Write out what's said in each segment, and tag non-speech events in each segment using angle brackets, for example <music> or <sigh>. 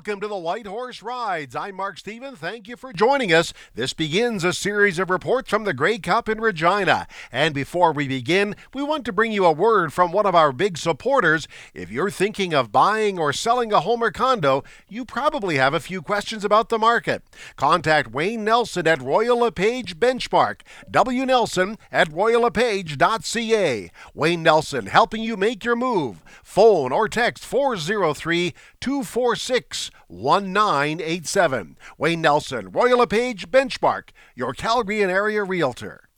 welcome to the White Horse Rides. I'm Mark Stephen. Thank you for joining us. This begins a series of reports from the Grey Cup in Regina. And before we begin, we want to bring you a word from one of our big supporters. If you're thinking of buying or selling a home or condo, you probably have a few questions about the market. Contact Wayne Nelson at Royal LePage Benchmark, W. Nelson at royallepage.ca. Wayne Nelson helping you make your move. Phone or text 403 246 1987. Wayne Nelson, Royal LePage Benchmark, your Calgary and area realtor.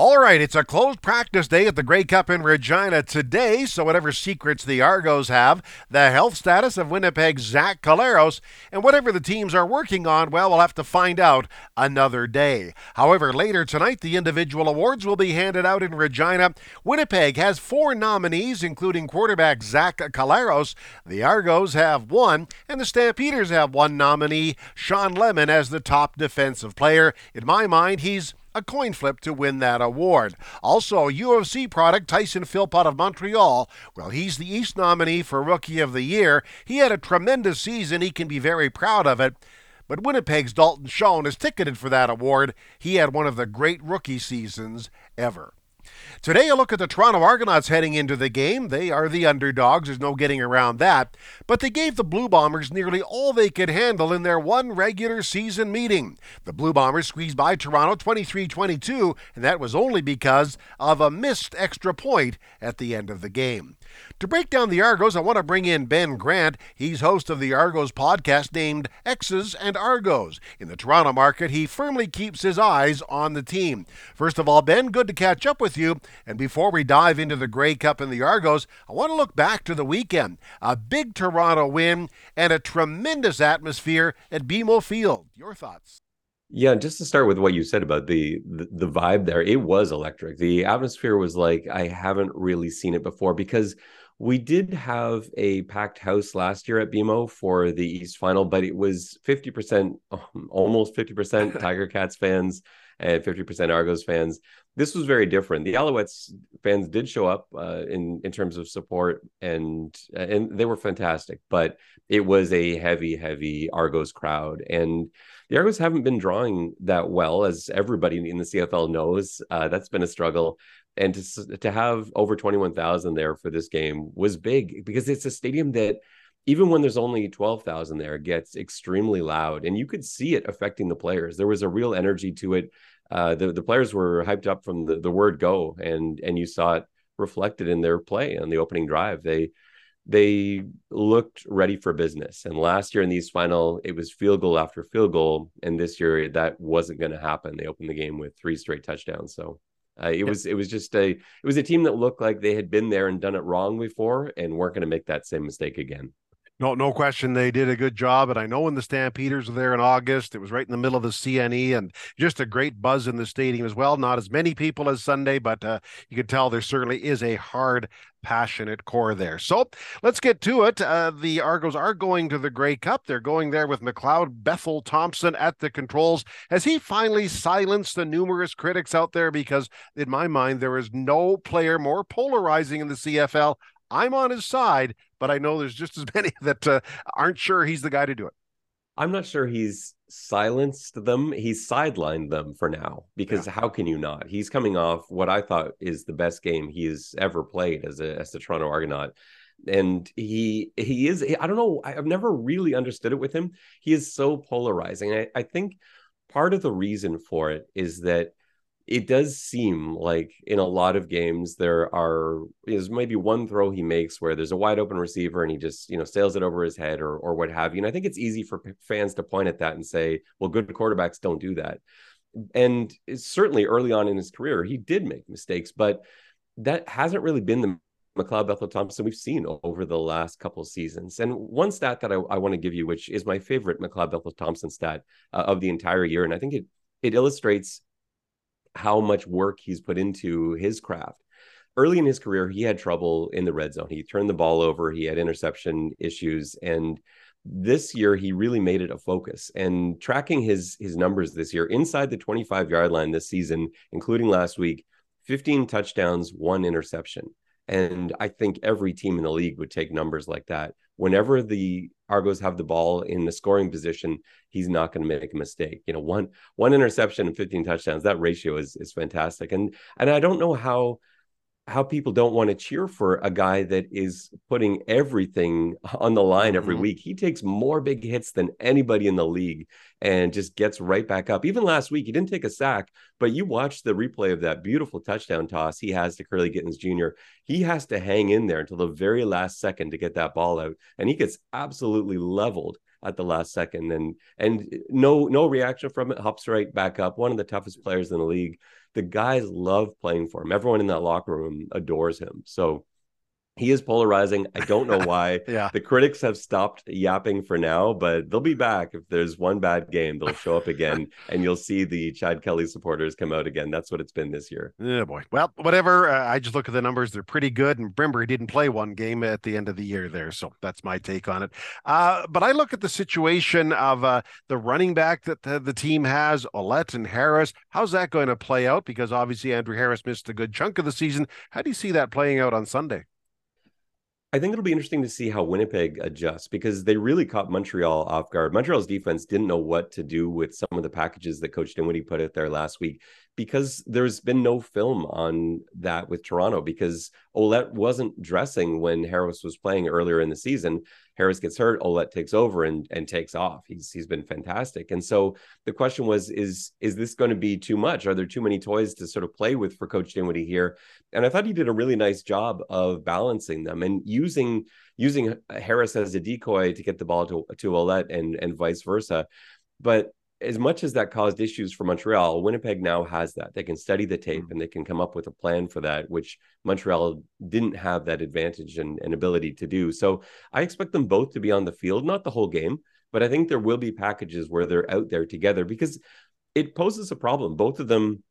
All right, it's a closed practice day at the Grey Cup in Regina today, so whatever secrets the Argos have, the health status of Winnipeg's Zach Collaros, and whatever the teams are working on, well, we'll have to find out another day. However, later tonight, the individual awards will be handed out in Regina. Winnipeg has four nominees, including quarterback Zach Collaros. The Argos have one, and the Stampeders have one nominee, Shawn Lemon, as the top defensive player. In my mind, he's a coin flip to win that award. Also, UFC product Tyson Philpot of Montreal. Well, he's the East nominee for Rookie of the Year. He had a tremendous season. He can be very proud of it. But Winnipeg's Dalton Schoen is ticketed for that award. He had one of the great rookie seasons ever. Today, a look at the Toronto Argonauts heading into the game. They are the underdogs, there's no getting around that. But they gave the Blue Bombers nearly all they could handle in their one regular season meeting. The Blue Bombers squeezed by Toronto 23 22, and that was only because of a missed extra point at the end of the game. To break down the Argos, I want to bring in Ben Grant. He's host of the Argos podcast named X's and Argos. In the Toronto market, he firmly keeps his eyes on the team. First of all, Ben, good to catch up with you. And before we dive into the Grey Cup and the Argos, I want to look back to the weekend. A big Toronto win and a tremendous atmosphere at BMO Field. Your thoughts? Yeah, just to start with what you said about the, the, the vibe there, it was electric. The atmosphere was like I haven't really seen it before because we did have a packed house last year at BMO for the East Final, but it was 50%, <laughs> almost 50% <laughs> Tiger Cats fans and 50% Argos fans. This was very different. The Alouettes fans did show up uh, in in terms of support, and and they were fantastic. But it was a heavy, heavy Argos crowd, and the Argos haven't been drawing that well, as everybody in the CFL knows. Uh, that's been a struggle and to to have over 21,000 there for this game was big because it's a stadium that even when there's only 12,000 there gets extremely loud and you could see it affecting the players there was a real energy to it uh, the the players were hyped up from the, the word go and and you saw it reflected in their play on the opening drive. They they looked ready for business. And last year in the East Final it was field goal after field goal and this year that wasn't going to happen. They opened the game with three straight touchdowns. So uh, it was it was just a it was a team that looked like they had been there and done it wrong before and weren't going to make that same mistake again. No, no question. They did a good job. And I know when the Stampeders were there in August, it was right in the middle of the CNE and just a great buzz in the stadium as well. Not as many people as Sunday, but uh, you can tell there certainly is a hard, passionate core there. So let's get to it. Uh, the Argos are going to the Grey Cup. They're going there with McLeod Bethel Thompson at the controls. Has he finally silenced the numerous critics out there? Because in my mind, there is no player more polarizing in the CFL. I'm on his side, but I know there's just as <laughs> many that uh, aren't sure he's the guy to do it. I'm not sure he's silenced them. He's sidelined them for now because yeah. how can you not? He's coming off what I thought is the best game he has ever played as a as the Toronto Argonaut. And he he is I don't know I've never really understood it with him. He is so polarizing. I, I think part of the reason for it is that it does seem like in a lot of games there are is maybe one throw he makes where there's a wide open receiver and he just you know sails it over his head or or what have you and i think it's easy for fans to point at that and say well good quarterbacks don't do that and certainly early on in his career he did make mistakes but that hasn't really been the McLeod Bethel Thompson we've seen over the last couple seasons. And one stat that I, I want to give you, which is my favorite McLeod Bethel Thompson stat uh, of the entire year, and I think it it illustrates how much work he's put into his craft. Early in his career, he had trouble in the red zone. He turned the ball over, he had interception issues, and this year he really made it a focus. And tracking his his numbers this year inside the 25 yard line this season, including last week, 15 touchdowns, one interception. And I think every team in the league would take numbers like that whenever the Argos have the ball in the scoring position, he's not going to make a mistake. You know, one one interception and 15 touchdowns, that ratio is is fantastic. And and I don't know how how people don't want to cheer for a guy that is putting everything <laughs> on the line every mm-hmm. week. He takes more big hits than anybody in the league and just gets right back up. Even last week, he didn't take a sack, but you watch the replay of that beautiful touchdown toss he has to Kurleigh Gittens Jr. He has to hang in there until the very last second to get that ball out, and he gets absolutely leveled at the last second and and no no reaction from it hops right back up one of the toughest players in the league the guys love playing for him. Everyone in that locker room adores him. So he is polarizing. I don't know <laughs> why. yeah. The critics have stopped yapping for now, but they'll be back. If there's one bad game, they'll show up again <laughs> and you'll see the Chad Kelly supporters come out again. That's what it's been this year. Yeah, boy. Well, whatever. Uh, I just look at the numbers. They're pretty good. And Brimber didn't play one game at the end of the year there. So that's my take on it. Uh, but I look at the situation of uh, the running back that the, the team has, Ouellette and Harris. How's that going to play out? Because obviously Andrew Harris missed a good chunk of the season. How do you see that playing out on Sunday? I think it'll be interesting to see how Winnipeg adjusts because they really caught Montreal off guard. Montreal's defense didn't know what to do with some of the packages that Coach Dinwiddie put out there last week because there's been no film on that with Toronto because Ouellette wasn't dressing when Harris was playing earlier in the season. Harris gets hurt, Ouellette takes over and and takes off. He's he's been fantastic. And so the question was is is this going to be too much? Are there too many toys to sort of play with for Coach Dinwiddie here? And I thought he did a really nice job of balancing them and using using Harris as a decoy to get the ball to to Ouellette and and vice versa. But as much as that caused issues for Montreal, Winnipeg now has that. They can study the tape mm. and they can come up with a plan for that, which Montreal didn't have that advantage and, and ability to do. So I expect them both to be on the field, not the whole game, but I think there will be packages where they're out there together because it poses a problem. Both of them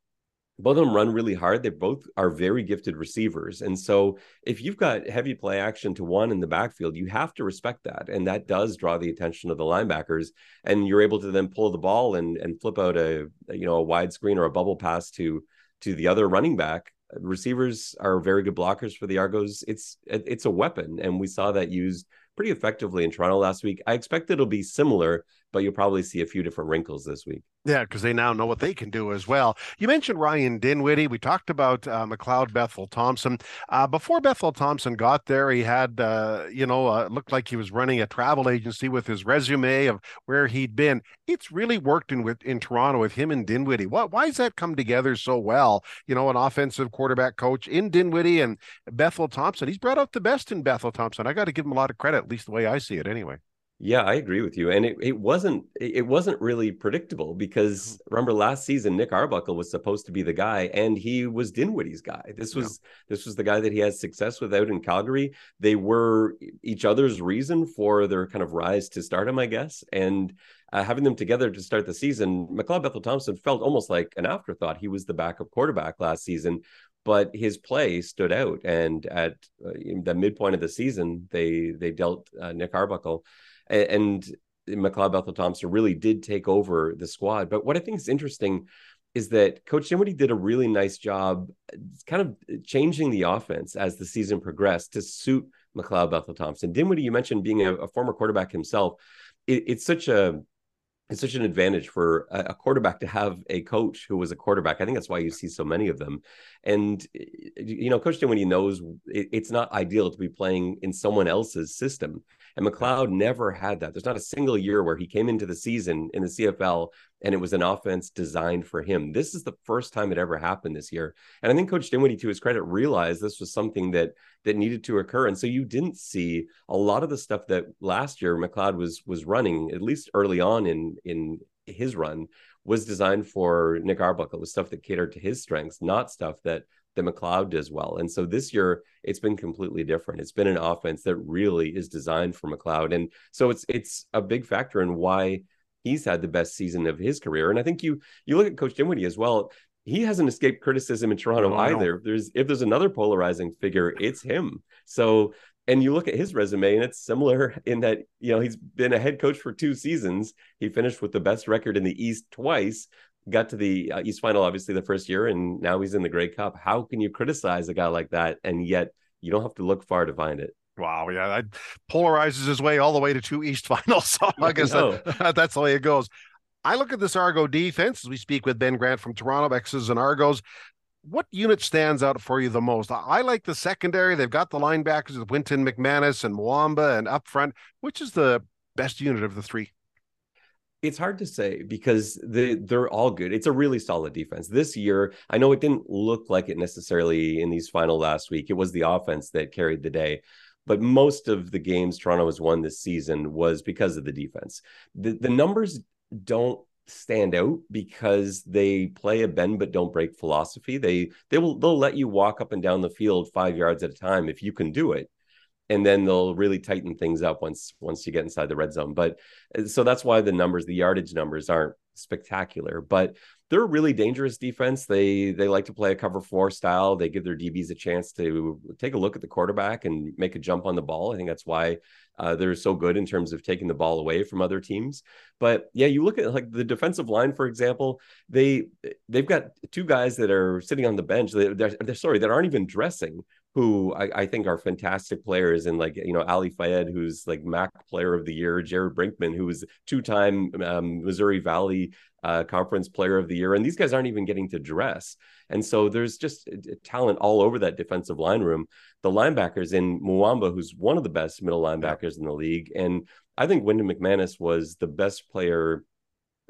both of them run really hard. They both are very gifted receivers. And so if you've got heavy play action to one in the backfield, you have to respect that. And that does draw the attention of the linebackers. And you're able to then pull the ball and and flip out a you know a wide screen or a bubble pass to to the other running back. Receivers are very good blockers for the Argos. It's it's a weapon. And we saw that used pretty effectively in Toronto last week. I expect it'll be similar, but you'll probably see a few different wrinkles this week. Yeah, because they now know what they can do as well. You mentioned Ryan Dinwiddie. We talked about uh, McLeod Bethel Thompson. Uh, before Bethel Thompson got there, he had, uh, you know, uh, looked like he was running a travel agency with his resume of where he'd been. It's really worked in with in Toronto with him and Dinwiddie. What? Why has that come together so well? You know, an offensive quarterback coach in Dinwiddie and Bethel Thompson. He's brought out the best in Bethel Thompson. I got to give him a lot of credit, at least the way I see it, anyway. Yeah, I agree with you. And it, it wasn't it wasn't really predictable because mm-hmm. remember last season Nick Arbuckle was supposed to be the guy and he was Dinwiddie's guy. This was yeah. this was the guy that he had success with out in Calgary. They were each other's reason for their kind of rise to stardom, I guess. And uh, having them together to start the season, McLeod Bethel Thompson felt almost like an afterthought. He was the backup quarterback last season, but his play stood out. And at uh, the midpoint of the season, they they dealt uh, Nick Arbuckle and, McLeod Bethel Thompson really did take over the squad. But what I think is interesting is that Coach Dinwiddie did a really nice job kind of changing the offense as the season progressed to suit McLeod Bethel Thompson. Dinwiddie, you mentioned being a, a former quarterback himself. It, it's such a it's such an advantage for a, quarterback to have a coach who was a quarterback. I think that's why you see so many of them. And eh, you know, Coach Dinwiddie knows it's not ideal to be playing in someone else's system. And McLeod never had that. There's not a single year where he came into the season in the CFL and it was an offense designed for him. This is the first time it ever happened this year. And I think Coach Dinwiddie, to his credit, realized this was something that that needed to occur. And so you didn't see a lot of the stuff that last year McLeod was was running, at least early on in in his run, was designed for Nick Arbuckle. It was stuff that catered to his strengths, not stuff that that McLeod does well. And so this year it's been completely different. It's been an offense that really is designed for McLeod. And so it's it's a big factor in why he's had the best season of his career. And I think you you look at Coach Dinwiddie as well. He hasn't escaped criticism in Toronto oh, either. There's if there's another polarizing figure, it's him. So and you look at his resume and it's similar <laughs> in that you know he's been a head coach for two seasons he finished with the best record in the east twice got to the uh, East Final, obviously the first year, and now he's in the Grey Cup. How can you criticize a guy like that, and yet you don't have to look far to find it? Wow, yeah, that polarizes his way all the way to two East <laughs> finals. So I guess oh. that, that's the way it goes. I look at this Argo defense as we speak with Ben Grant from Toronto X's and Argos. What unit stands out for you the most? I like the secondary. They've got the linebackers with Wynton McManus and Muamba and up front. Which is the best unit of the three? It's hard to say because they they're all good. It's a really solid defense. This year, I know it didn't look like it necessarily in the East Final last week. It was the offense that carried the day but most of the games Toronto has won this season was because of the defense. The the numbers don't stand out because they play a bend but don't break philosophy. They they will they'll let you walk up and down the field 5 yards at a time if you can do it. And then they'll really tighten things up once once you get inside the red zone. But uh, so that's why the numbers, the yardage numbers aren't spectacular, but they're a really dangerous defense. They they like to play a cover four style. They give their DBs a chance to take a look at the quarterback and make a jump on the ball. I think that's why uh, they're so good in terms of taking the ball away from other teams. But yeah, you look at like the defensive line, for example. They they've got two guys that are sitting on the bench. They, they're, they're sorry that aren't even dressing who I, I, think are fantastic players, and like you know Ali Fayad, who's like MAC Player of the Year, Jared Brinkman, who was two-time um, Missouri Valley uh, Conference Player of the Year, and these guys aren't even getting to dress, and so there's just uh, talent all over that defensive line room. The linebackers in Muamba, who's one of the best middle linebackers in the league, and I think Wynton McManus was the best player,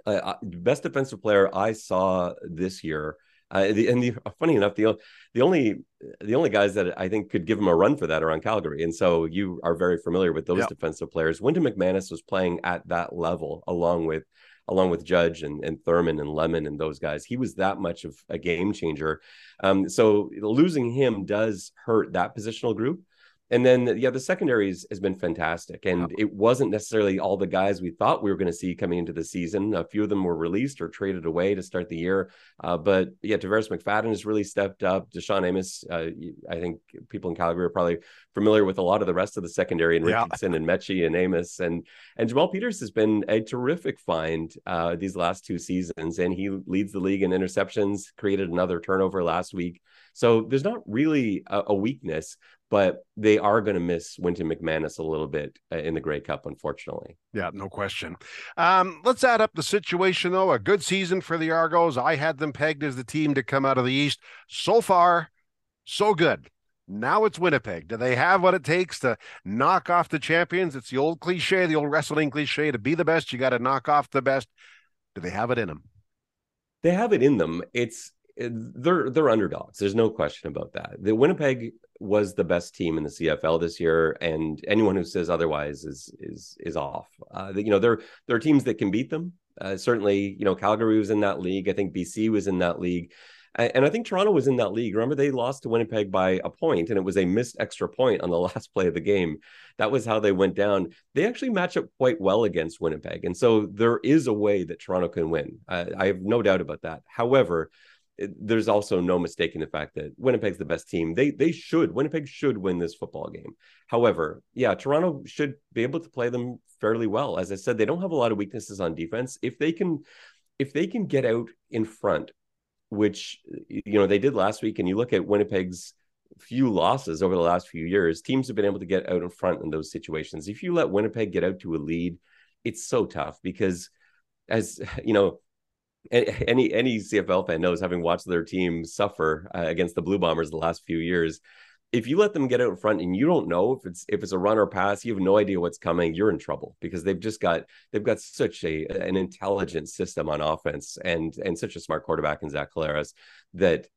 uh, uh best defensive player I saw this year uh, the, and the, <laughs> funny enough, the the only the only guys that I think could give him a run for that are on Calgary, and so you are very familiar with those yep. defensive players. Wynton McManus was playing at that level along with along with Judge and, and Thurman and Lemon and those guys. He was that much of a game changer. Um, so losing him does hurt that positional group. And then, yeah, the secondaries has been fantastic. And it wasn't necessarily all the guys we thought we were going to see coming into the season. A few of them were released or traded away to start the year. Uh, but yeah, Tarvarus McFadden has really stepped up. DaShaun Amos, uh, I think people in Calgary are probably familiar with a lot of the rest of the secondary and Richardson yeah. and Metchie and Amos. And and Jamal Peters has been a terrific find uh, these last two seasons. And he leads the league in interceptions, created another turnover last week. So there's not really a, a weakness, but they are going to miss Wynton McManus a little bit uh, in the Grey Cup, unfortunately. Yeah, no question. Um, let's add up the situation, though. A good season for the Argos. I had them pegged as the team to come out of the East. So far, so good. Now it's Winnipeg. Do they have what it takes to knock off the champions? It's the old cliche, the old wrestling cliche to be the best, you got to knock off the best. Do they have it in them? They have it in them. It's they're they're underdogs. There's no question about that. The Winnipeg was the best team in the CFL this year, and anyone who says otherwise is is is off. Uh, you know, there there are teams that can beat them. Uh, certainly, you know, Calgary was in that league. I think BC was in that league. And I think Toronto was in that league. Remember, they lost to Winnipeg by a point, and it was a missed extra point on the <laughs> last play of the game. That was how they went down. They actually match up quite well against Winnipeg. And so there is a way that Toronto can win. I have no doubt about that. However, there's also no mistaking the fact that Winnipeg's the best team. They they should Winnipeg should win this football game. However, yeah, Toronto should be able to play them fairly well. As I said, they don't have a lot of weaknesses on defense. If they can if they can get out in front, which you know they did last week, and you look at Winnipeg's few losses over the last few years, teams have been able to get out in front in those situations. If you let Winnipeg get out to a lead, it's so tough because as <laughs> you know any any CFL fan knows, having watched their team suffer uh, against the Blue Bombers the last few years, if you let them get out front and you don't know if it's if it's a run or pass, you have no idea what's coming, you're in trouble because they've just got they've got such a an intelligent system on offense and and such a smart quarterback in Zach Collaros that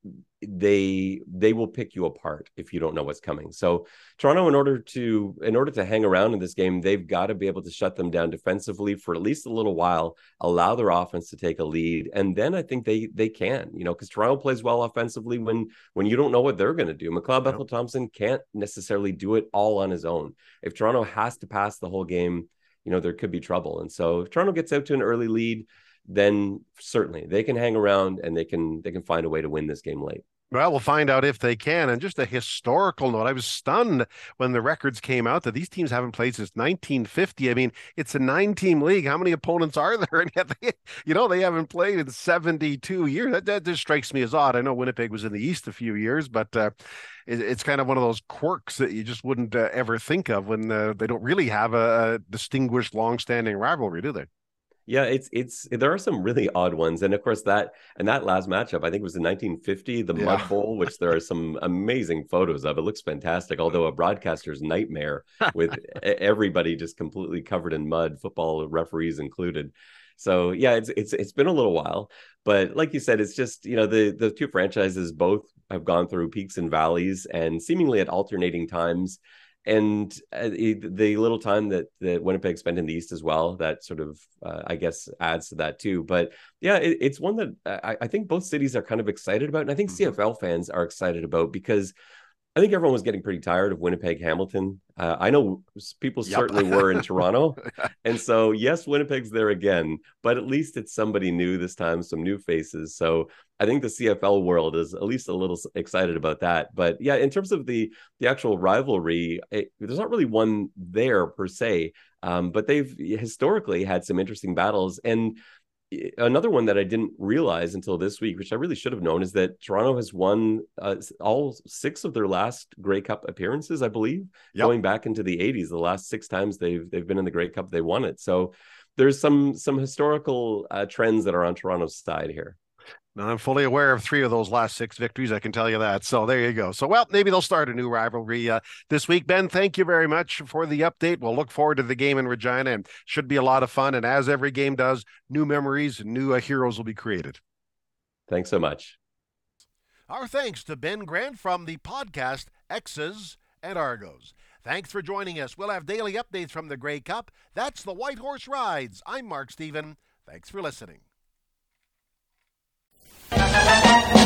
they they will pick you apart if you don't know what's coming. So Toronto, in order to in order to hang around in this game, they've got to be able to shut them down defensively for at least a little while, allow their offense to take a lead, and then I think they they can, you know, because Toronto plays well offensively when when you don't know what they're going to do. McLeod Bethel Thompson can't necessarily do it all on his own. If Toronto has to pass the whole game, you know, there could be trouble. And so if Toronto gets out to an early lead then certainly they can hang around and they can they can find a way to win this game late. Well, we'll find out if they can. And just a historical note, I was stunned when the records came out that these teams haven't played since 1950. I mean, it's a nine-team league. How many opponents are there? <laughs> And yet, they, you know, they haven't played in 72 years. That, that just strikes me as odd. I know Winnipeg was in the East a few years, but uh, it, it's kind of one of those quirks that you just wouldn't uh, ever think of when uh, they don't really have a, a distinguished, long-standing rivalry, do they? Yeah, it's it's there are some really odd ones, and of course that and that last matchup I think it was in 1950, the yeah. Mud Bowl, which there are some amazing photos of. It looks fantastic, although a broadcaster's nightmare with <laughs> everybody just completely covered in mud, football referees included. So yeah, it's it's it's been a little while, but like you said, it's just you know the the two franchises both have gone through peaks and valleys, and seemingly at alternating times and uh, the little time that that Winnipeg spent in the East as well, that sort of uh, I guess adds to that too. But yeah, it, it's one that I, I, think both cities are kind of excited about, and I think mm-hmm. CFL fans are excited about because I think everyone was getting pretty tired of Winnipeg Hamilton. Uh, I know people yep. certainly were in Toronto. <laughs> And so, yes, Winnipeg's there again, but at least it's somebody new this time, some new faces. So I think the CFL world is at least a little excited about that. But yeah, in terms of the the actual rivalry, it, there's not really one there per se. Um, but they've historically had some interesting battles. And another one that I didn't realize until this week, which I really should have known, is that Toronto has won uh, all six of their last Grey Cup appearances, I believe, yep. going back into the '80s. The last six times they've they've been in the Grey Cup, they won it. So there's some some historical uh, trends that are on Toronto's side here. Now, I'm fully aware of three of those last six victories. I can tell you that. So there you go. So, well, maybe they'll start a new rivalry uh, this week. Ben, thank you very much for the update. We'll look forward to the game in Regina and should be a lot of fun. And as every game does, new memories and new uh, heroes will be created. Thanks so much. Our thanks to Ben Grant from the podcast X's and Argos. Thanks for joining us. We'll have daily updates from the Grey Cup. That's the White Horse Rides. I'm Mark Stephen. Thanks for listening. Oh.